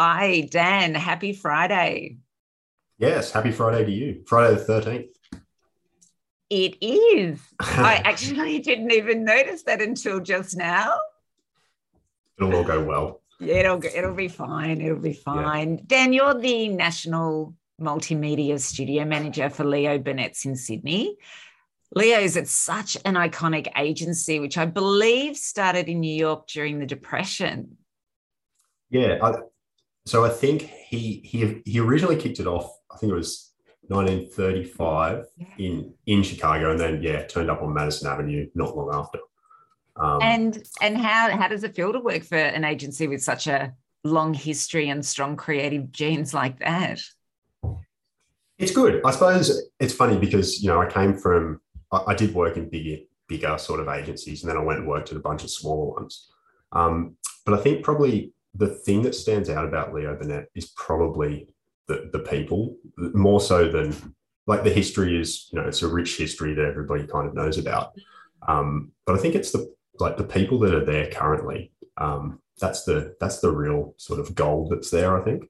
Hi, Dan. Happy Friday. Yes, happy Friday to you. Friday the 13th. It is. I actually didn't even notice that until just now. It'll all go well. Yeah, it'll it'll be fine. It'll be fine. Yeah. Dan, you're the national multimedia studio manager for Leo Burnett's in Sydney. Leo's at such an iconic agency, which I believe started in New York during the Depression. Yeah, I, so I think he he he originally kicked it off. I think it was 1935 in in Chicago, and then yeah, turned up on Madison Avenue not long after. Um, and and how how does it feel to work for an agency with such a long history and strong creative genes like that? It's good. I suppose it's funny because you know I came from I, I did work in bigger bigger sort of agencies, and then I went and worked at a bunch of smaller ones. Um, but I think probably the thing that stands out about Leo Burnett is probably the, the people more so than like the history is, you know, it's a rich history that everybody kind of knows about. Um, but I think it's the like the people that are there currently. Um, that's the that's the real sort of goal that's there, I think.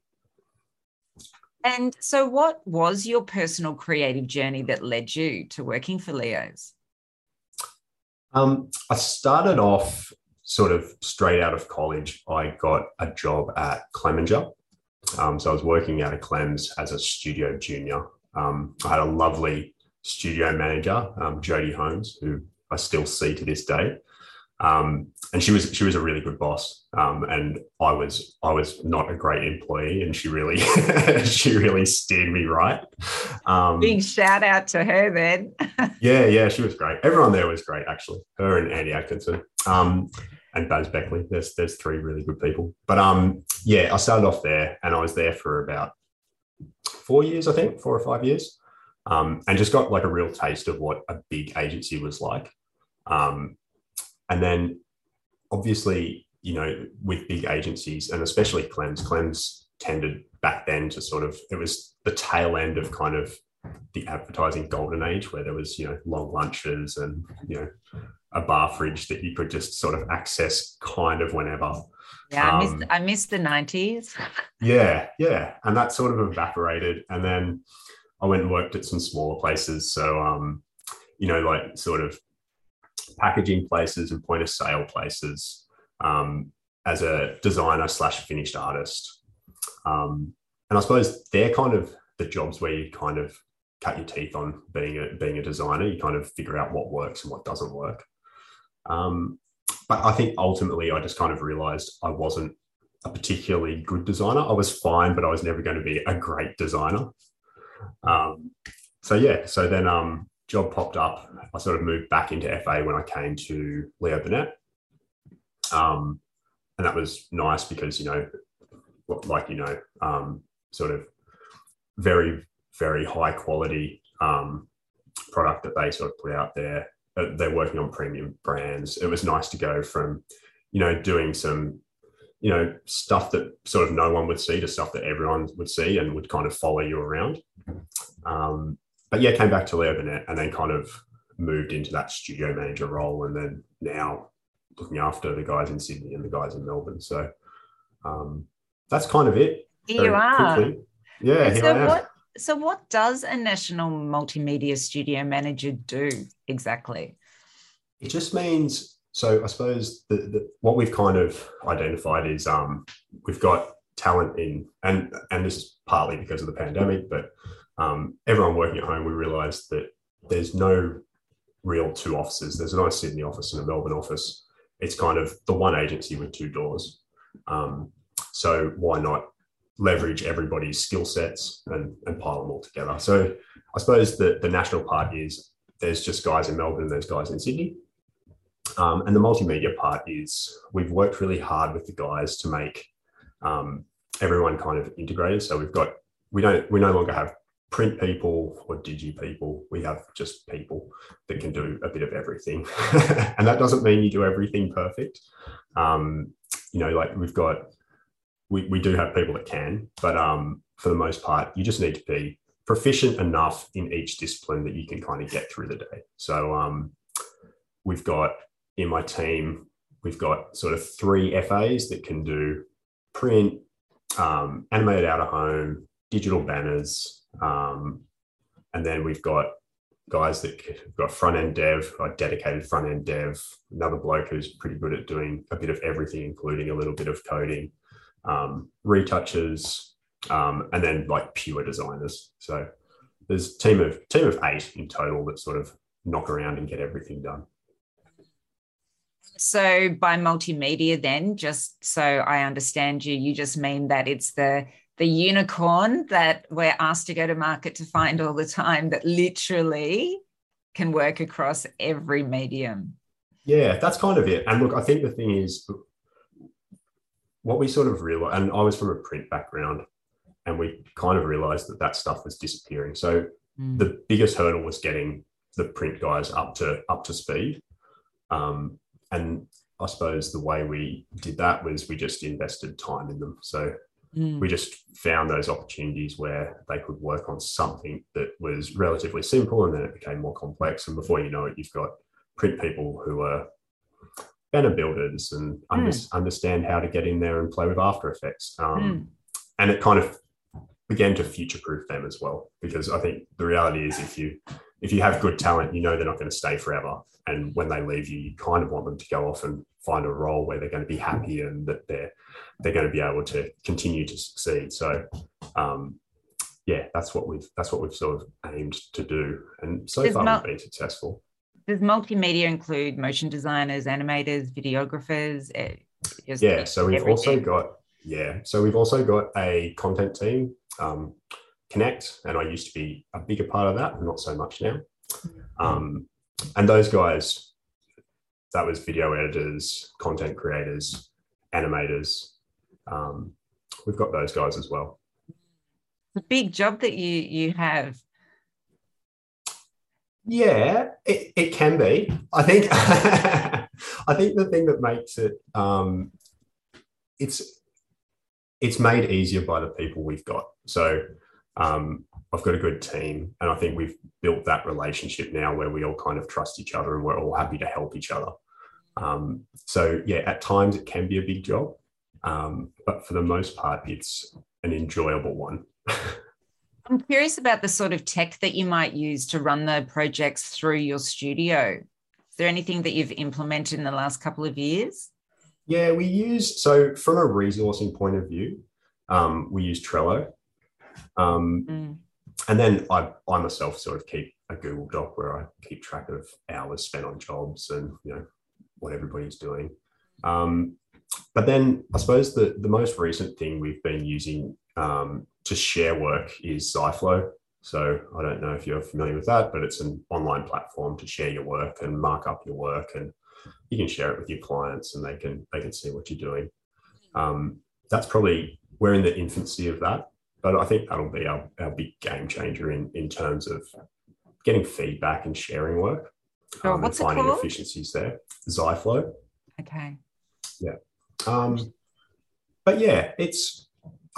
And so, what was your personal creative journey that led you to working for Leo's? Um, I started off sort of straight out of college, I got a job at Clemenger. Um, so I was working out of Clems as a studio junior. Um, I had a lovely studio manager, um, Jody Holmes, who I still see to this day. Um, and she was she was a really good boss, um, and I was I was not a great employee, and she really she really steered me right. Um, Big shout out to her then. yeah, yeah, she was great. Everyone there was great, actually. Her and Andy Atkinson. Um, and Baz Beckley. There's there's three really good people. But um, yeah, I started off there, and I was there for about four years, I think, four or five years, um, and just got like a real taste of what a big agency was like. Um, and then, obviously, you know, with big agencies, and especially Clems, Clems tended back then to sort of it was the tail end of kind of the advertising golden age where there was you know long lunches and you know a bar fridge that you could just sort of access kind of whenever. Yeah, I missed, um, I missed the 90s. yeah, yeah. And that sort of evaporated. And then I went and worked at some smaller places. So, um, you know, like sort of packaging places and point of sale places um, as a designer slash finished artist. Um, and I suppose they're kind of the jobs where you kind of cut your teeth on being a being a designer. You kind of figure out what works and what doesn't work. Um, but I think ultimately I just kind of realized I wasn't a particularly good designer. I was fine, but I was never going to be a great designer. Um, so yeah, so then um, job popped up. I sort of moved back into FA when I came to Leo Burnett. Um, and that was nice because, you know, like, you know, um, sort of very, very high quality um, product that they sort of put out there they're working on premium brands. It was nice to go from, you know, doing some, you know, stuff that sort of no one would see to stuff that everyone would see and would kind of follow you around. Um, but yeah, came back to Leo Burnett and then kind of moved into that studio manager role, and then now looking after the guys in Sydney and the guys in Melbourne. So um, that's kind of it. Here you are. Quickly. Yeah. So what? So what does a national multimedia studio manager do? exactly? It just means so. I suppose the, the, what we've kind of identified is um, we've got talent in, and and this is partly because of the pandemic, but um, everyone working at home, we realised that there's no real two offices. There's a nice Sydney office and a Melbourne office. It's kind of the one agency with two doors. Um, so why not leverage everybody's skill sets and, and pile them all together? So I suppose the, the national part is there's just guys in Melbourne, there's guys in Sydney. Um, and the multimedia part is we've worked really hard with the guys to make um, everyone kind of integrated. So we've got we don't we no longer have print people or digi people. We have just people that can do a bit of everything, and that doesn't mean you do everything perfect. Um, you know, like we've got we we do have people that can, but um, for the most part, you just need to be proficient enough in each discipline that you can kind of get through the day. So um, we've got in my team, we've got sort of three FAs that can do print, um, animated out of home, digital banners, um, and then we've got guys that have got front end dev, a dedicated front end dev, another bloke who's pretty good at doing a bit of everything, including a little bit of coding, um, retouches, um, and then like pure designers. So there's a team of team of eight in total that sort of knock around and get everything done. So by multimedia, then, just so I understand you, you just mean that it's the the unicorn that we're asked to go to market to find all the time that literally can work across every medium. Yeah, that's kind of it. And look, I think the thing is what we sort of realized, and I was from a print background, and we kind of realized that that stuff was disappearing. So mm. the biggest hurdle was getting the print guys up to up to speed. Um, and I suppose the way we did that was we just invested time in them. So mm. we just found those opportunities where they could work on something that was relatively simple and then it became more complex. And before you know it, you've got print people who are banner builders and mm. understand how to get in there and play with After Effects. Um, mm. And it kind of began to future proof them as well, because I think the reality is if you if you have good talent, you know they're not going to stay forever. And when they leave you, you kind of want them to go off and find a role where they're going to be happy and that they're they're going to be able to continue to succeed. So um, yeah, that's what we've that's what we've sort of aimed to do, and so far we've been successful. Does multimedia include motion designers, animators, videographers? Yeah, so we've everything. also got yeah, so we've also got a content team, um, Connect, and I used to be a bigger part of that, not so much now. Um, and those guys, that was video editors, content creators, animators. Um, we've got those guys as well. The big job that you you have yeah, it, it can be. I think I think the thing that makes it um, it's it's made easier by the people we've got. So um, I've got a good team, and I think we've built that relationship now where we all kind of trust each other and we're all happy to help each other. Um, so yeah, at times it can be a big job, um, but for the most part, it's an enjoyable one. I'm curious about the sort of tech that you might use to run the projects through your studio. Is there anything that you've implemented in the last couple of years? Yeah, we use, so from a resourcing point of view, um, we use Trello. Um, mm. And then I, I myself sort of keep a Google Doc where I keep track of hours spent on jobs and, you know, what everybody's doing. Um, but then I suppose the, the most recent thing we've been using um, to share work is Ziflow. So I don't know if you're familiar with that, but it's an online platform to share your work and mark up your work, and you can share it with your clients, and they can they can see what you're doing. Um, that's probably we're in the infancy of that, but I think that'll be our, our big game changer in in terms of getting feedback and sharing work. Oh, um, what's and finding it efficiencies there. Ziflow. Okay. Yeah. Um, but yeah, it's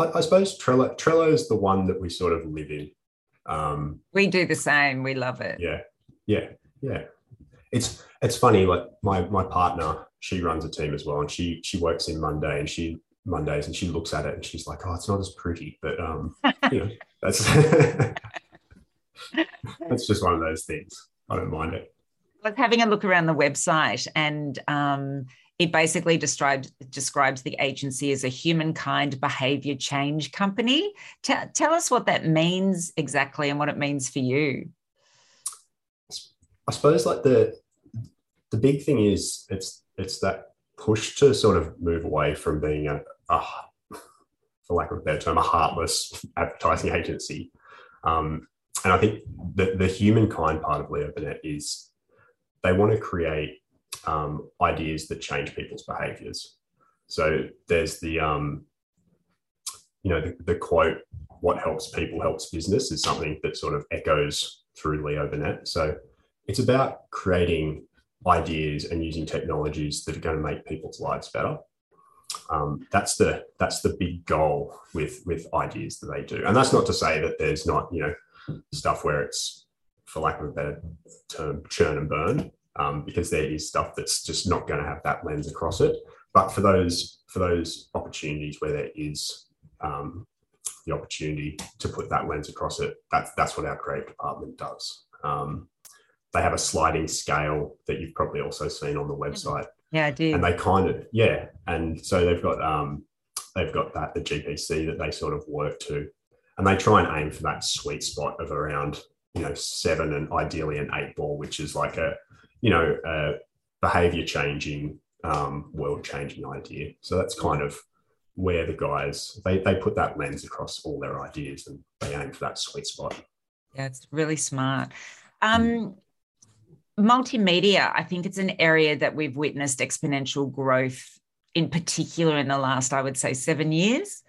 I, I suppose Trello Trello is the one that we sort of live in. Um, we do the same. We love it. Yeah, yeah, yeah. It's it's funny. Like my my partner, she runs a team as well, and she she works in Monday, and she Mondays, and she looks at it, and she's like, "Oh, it's not as pretty," but um, you know, that's that's just one of those things. I don't mind it. I was having a look around the website, and um, it basically describes describes the agency as a humankind behavior change company. T- tell us what that means exactly and what it means for you. I suppose like the the big thing is it's it's that push to sort of move away from being a, a for lack of a better term, a heartless advertising agency. Um, and I think the, the humankind part of LeoBurnett is they want to create um, ideas that change people's behaviors. So there's the, um, you know, the, the, quote, what helps people helps business is something that sort of echoes through Leo Burnett. So it's about creating ideas and using technologies that are going to make people's lives better. Um, that's the that's the big goal with with ideas that they do, and that's not to say that there's not you know stuff where it's for lack of a better term churn and burn um, because there is stuff that's just not going to have that lens across it. But for those for those opportunities where there is um, the opportunity to put that lens across it. That's that's what our creative department does. Um, they have a sliding scale that you've probably also seen on the website. Yeah, I do. And they kind of yeah, and so they've got um, they've got that the GPC that they sort of work to, and they try and aim for that sweet spot of around you know seven and ideally an eight ball, which is like a you know a behavior changing, um, world changing idea. So that's kind of where the guys they they put that lens across all their ideas and they aim for that sweet spot. Yeah, it's really smart. Um, multimedia, I think it's an area that we've witnessed exponential growth in particular in the last, I would say, seven years.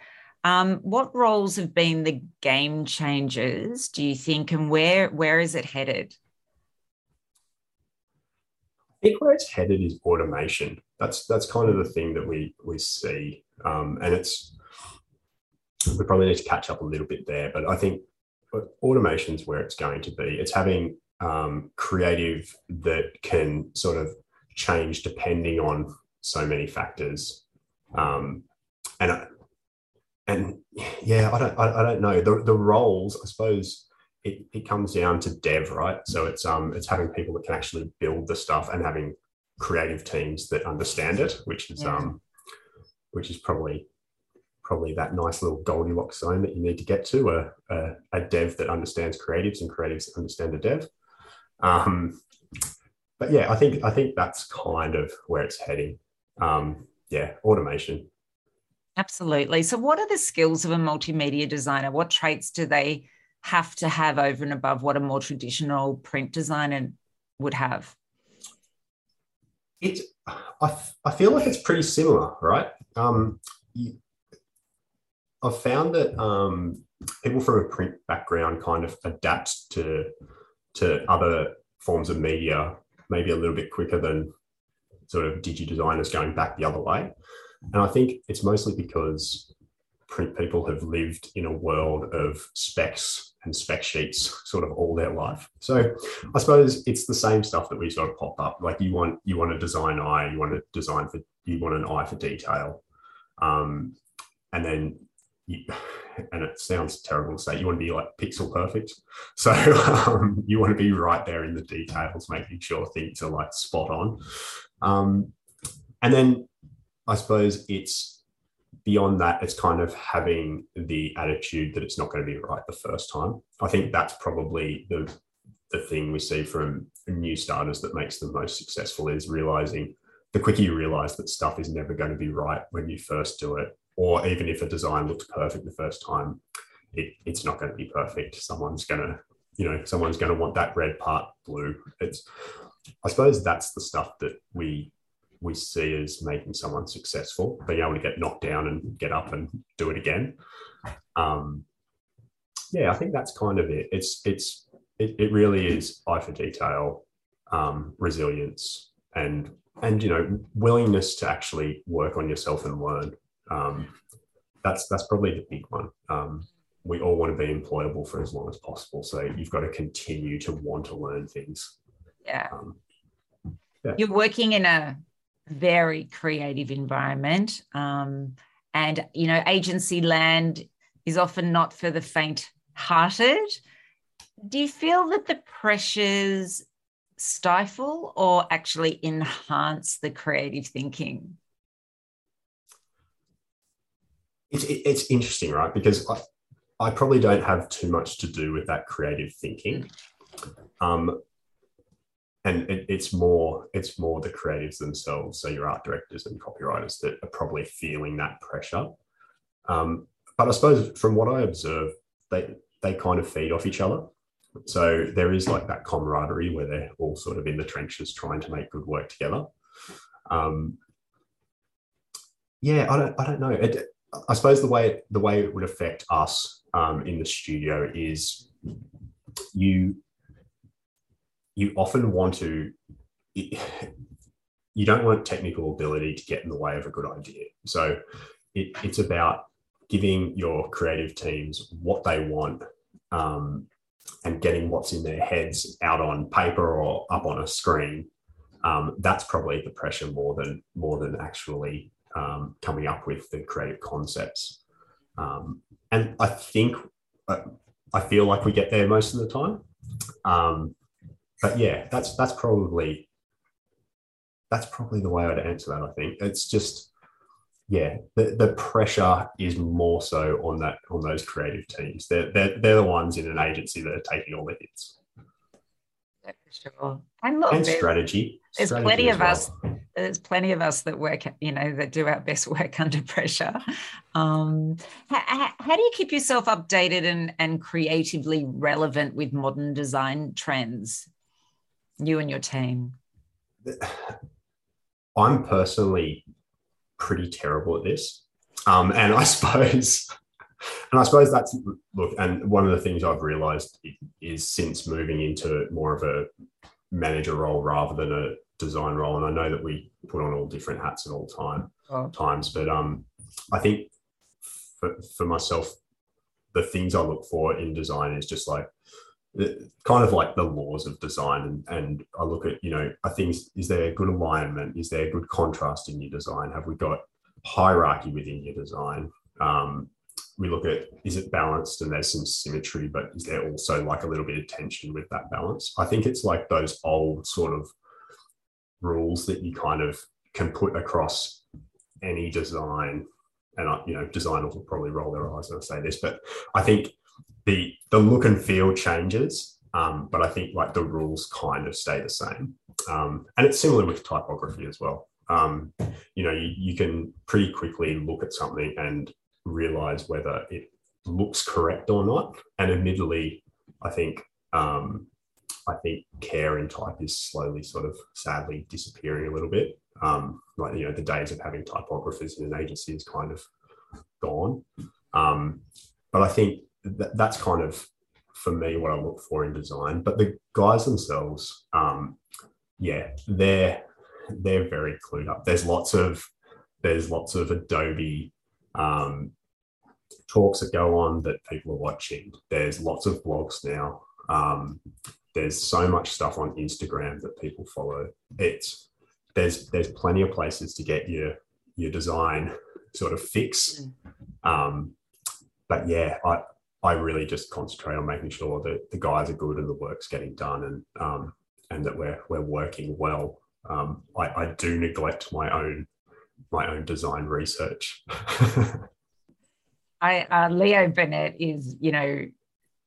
Um, what roles have been the game changers, do you think, and where where is it headed? Think where it's headed is automation. That's that's kind of the thing that we we see, um, and it's we probably need to catch up a little bit there. But I think automation is where it's going to be. It's having um, creative that can sort of change depending on so many factors. Um, and and yeah, I don't I, I, don't know the the roles. I suppose it, it comes down to dev, right? So it's um it's having people that can actually build the stuff and having creative teams that understand it, which is yeah. um which is probably probably that nice little Goldilocks zone that you need to get to a, a, a dev that understands creatives and creatives that understand a dev. Um, but yeah, I think I think that's kind of where it's heading um, yeah, automation. Absolutely. So, what are the skills of a multimedia designer? What traits do they have to have over and above what a more traditional print designer would have? It, I, I feel like it's pretty similar, right? Um, I've found that um, people from a print background kind of adapt to to other forms of media maybe a little bit quicker than sort of digi designers going back the other way. And I think it's mostly because print people have lived in a world of specs and spec sheets sort of all their life. So I suppose it's the same stuff that we sort of pop up. Like you want you want a design eye, you want to design for you want an eye for detail. Um, and then and it sounds terrible to say you want to be like pixel perfect. So um, you want to be right there in the details, making sure things are like spot on. Um, and then I suppose it's beyond that, it's kind of having the attitude that it's not going to be right the first time. I think that's probably the the thing we see from new starters that makes them most successful is realizing the quicker you realize that stuff is never going to be right when you first do it, or even if a design looks perfect the first time, it, it's not going to be perfect. Someone's going to, you know, someone's going to want that red part blue. It's I suppose that's the stuff that we we see as making someone successful, being able to get knocked down and get up and do it again. Um, yeah, I think that's kind of it. It's it's it, it really is eye for detail, um, resilience, and and you know willingness to actually work on yourself and learn. Um, that's that's probably the big one. Um, we all want to be employable for as long as possible, so you've got to continue to want to learn things yeah. Um, yeah. You're working in a very creative environment. Um, and, you know, agency land is often not for the faint hearted. Do you feel that the pressures stifle or actually enhance the creative thinking? It's, it's interesting, right? Because I, I probably don't have too much to do with that creative thinking. Um, and it, it's more it's more the creatives themselves. So your art directors and copywriters that are probably feeling that pressure. Um, but i suppose from what i observe they they kind of feed off each other. So there is like that camaraderie where they're all sort of in the trenches trying to make good work together. Um, yeah i don't i don't know. It, i suppose the way the way it would affect us um, in the studio is you you often want to you don't want technical ability to get in the way of a good idea. So it, it's about giving your creative teams what they want um, and getting what's in their heads out on paper or up on a screen. Um, that's probably the pressure more than more than actually um, coming up with the creative concepts. Um, and I think uh, I feel like we get there most of the time. But yeah, that's that's probably that's probably the way I'd answer that. I think it's just yeah, the, the pressure is more so on that on those creative teams. They're, they're they're the ones in an agency that are taking all the hits. Yeah, for sure. And look, and strategy. There's strategy plenty of well. us. There's plenty of us that work, you know, that do our best work under pressure. Um, how, how do you keep yourself updated and, and creatively relevant with modern design trends? You and your team. I'm personally pretty terrible at this, um, and I suppose, and I suppose that's look. And one of the things I've realised is since moving into more of a manager role rather than a design role. And I know that we put on all different hats at all time oh. times, but um, I think for, for myself, the things I look for in design is just like kind of like the laws of design and, and i look at you know i think is there a good alignment is there a good contrast in your design have we got hierarchy within your design um, we look at is it balanced and there's some symmetry, but is there also like a little bit of tension with that balance? I think it's like those old sort of rules that you kind of can put across any design. And I, you know, designers will probably roll their eyes when I say this, but I think the the look and feel changes, um, but I think like the rules kind of stay the same. Um, and it's similar with typography as well. Um, you know, you, you can pretty quickly look at something and realize whether it looks correct or not. And admittedly, I think um, I think care in type is slowly sort of sadly disappearing a little bit. Um, like you know, the days of having typographers in an agency is kind of gone. Um, but I think that, that's kind of for me what I look for in design. But the guys themselves, um, yeah, they're they're very clued up. There's lots of there's lots of Adobe um, talks that go on that people are watching. There's lots of blogs now. Um, there's so much stuff on Instagram that people follow. It's there's there's plenty of places to get your your design sort of fix. Mm. Um, but yeah, I I really just concentrate on making sure that the guys are good and the work's getting done and um, and that we're we're working well. Um, I, I do neglect my own my own design research. I uh, Leo Burnett is, you know,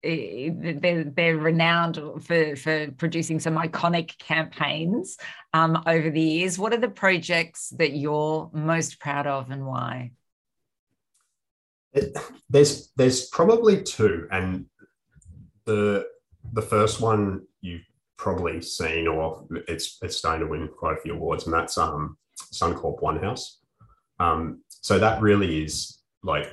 they're, they're renowned for, for producing some iconic campaigns um, over the years. What are the projects that you're most proud of and why? It, there's there's probably two, and the the first one you've probably seen, or it's it's starting to win quite a few awards, and that's um Suncorp One House. Um, so that really is like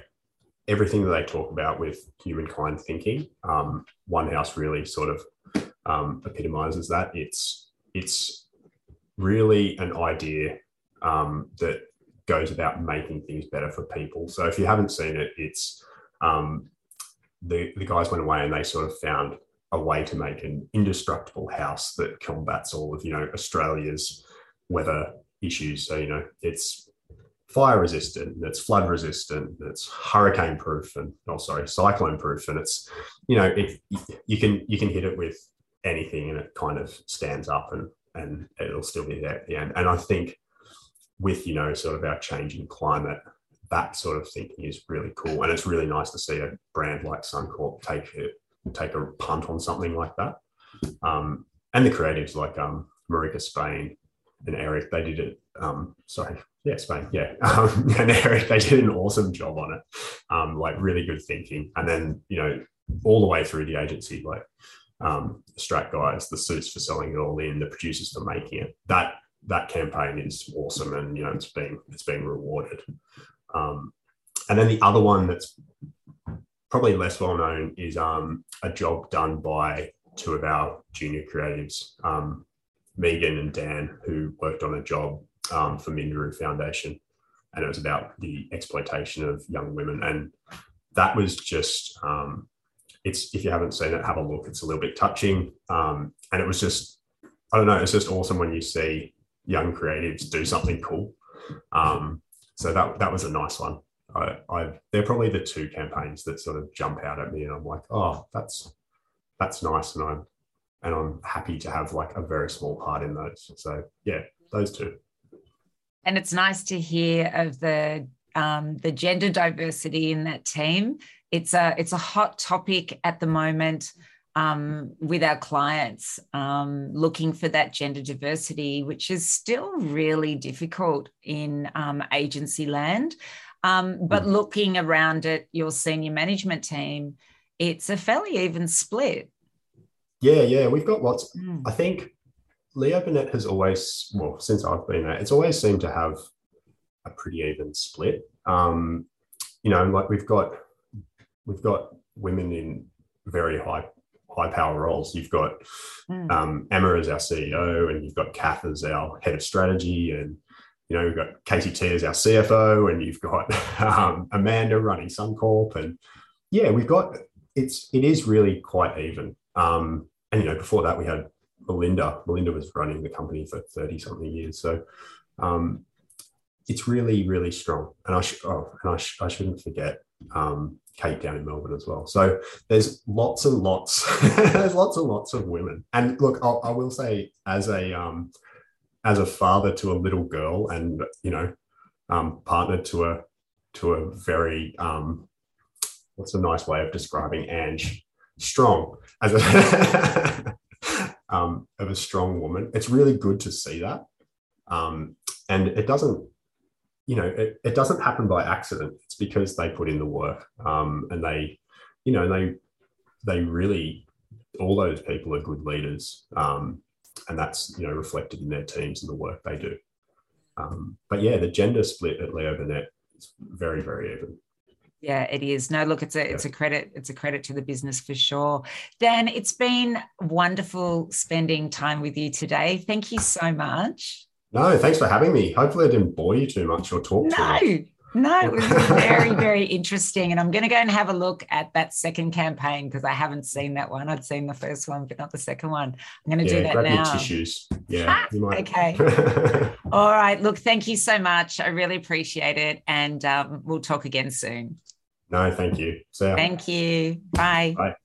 everything that they talk about with humankind thinking. Um, One House really sort of um, epitomizes that. It's it's really an idea um, that goes about making things better for people. So if you haven't seen it, it's um, the the guys went away and they sort of found a way to make an indestructible house that combats all of you know Australia's weather issues. So you know it's fire resistant, it's flood resistant, it's hurricane proof, and oh sorry, cyclone proof, and it's you know it, you can you can hit it with anything and it kind of stands up and and it'll still be there at the end. And I think with you know sort of our changing climate, that sort of thinking is really cool, and it's really nice to see a brand like Suncorp take it take a punt on something like that. Um, and the creatives like um, Marika Spain and Eric, they did it. Um, sorry, yeah, Spain, yeah. Um, and Eric, they did an awesome job on it. Um, like really good thinking. And then, you know, all the way through the agency, like um, Strat guys, the suits for selling it all in, the producers for making it. That that campaign is awesome, and you know, it's been it's been rewarded. Um, and then the other one that's probably less well known is um, a job done by two of our junior creatives, um, Megan and Dan, who worked on a job um, for Minderoo Foundation, and it was about the exploitation of young women. And that was just um, it's if you haven't seen it, have a look. It's a little bit touching, um, and it was just I don't know. It's just awesome when you see young creatives do something cool. Um, so that that was a nice one. I, I they're probably the two campaigns that sort of jump out at me, and I'm like, oh, that's that's nice, and I'm and I'm happy to have like a very small part in those. So yeah, those two. And it's nice to hear of the um, the gender diversity in that team. It's a it's a hot topic at the moment um, with our clients, um, looking for that gender diversity, which is still really difficult in um, agency land. Um, but mm. looking around at your senior management team, it's a fairly even split. Yeah, yeah, we've got lots. Mm. I think Leo Burnett has always, well, since I've been there, it's always seemed to have a pretty even split. Um, you know, like we've got we've got women in very high high power roles. You've got mm. um, Emma as our CEO, and you've got Kath as our head of strategy, and you know, we've got KTT as our CFO, and you've got um, Amanda running Suncorp, and yeah, we've got it's it is really quite even. Um, and you know, before that we had Melinda. Melinda was running the company for thirty something years, so um, it's really really strong. And I sh- oh, and I, sh- I shouldn't forget um, Kate down in Melbourne as well. So there's lots and lots, there's lots and lots of women. And look, I'll, I will say, as a um, as a father to a little girl and you know um, partner to a to a very um, what's a nice way of describing Ange strong as a um, of a strong woman. It's really good to see that, um, and it doesn't you know it, it doesn't happen by accident. It's because they put in the work um, and they you know they they really all those people are good leaders um, and that's you know reflected in their teams and the work they do. Um, but yeah, the gender split at Leo Burnett is very very even. Yeah, it is. No, look, it's a it's a credit. It's a credit to the business for sure. Dan, it's been wonderful spending time with you today. Thank you so much. No, thanks for having me. Hopefully, I didn't bore you too much or talk no, too much. No, no, it was very, very interesting. And I'm going to go and have a look at that second campaign because I haven't seen that one. I'd seen the first one, but not the second one. I'm going to yeah, do that grab now. Your tissues. Yeah. okay. All right. Look, thank you so much. I really appreciate it. And um, we'll talk again soon. No, thank you. Thank you. Bye. Bye.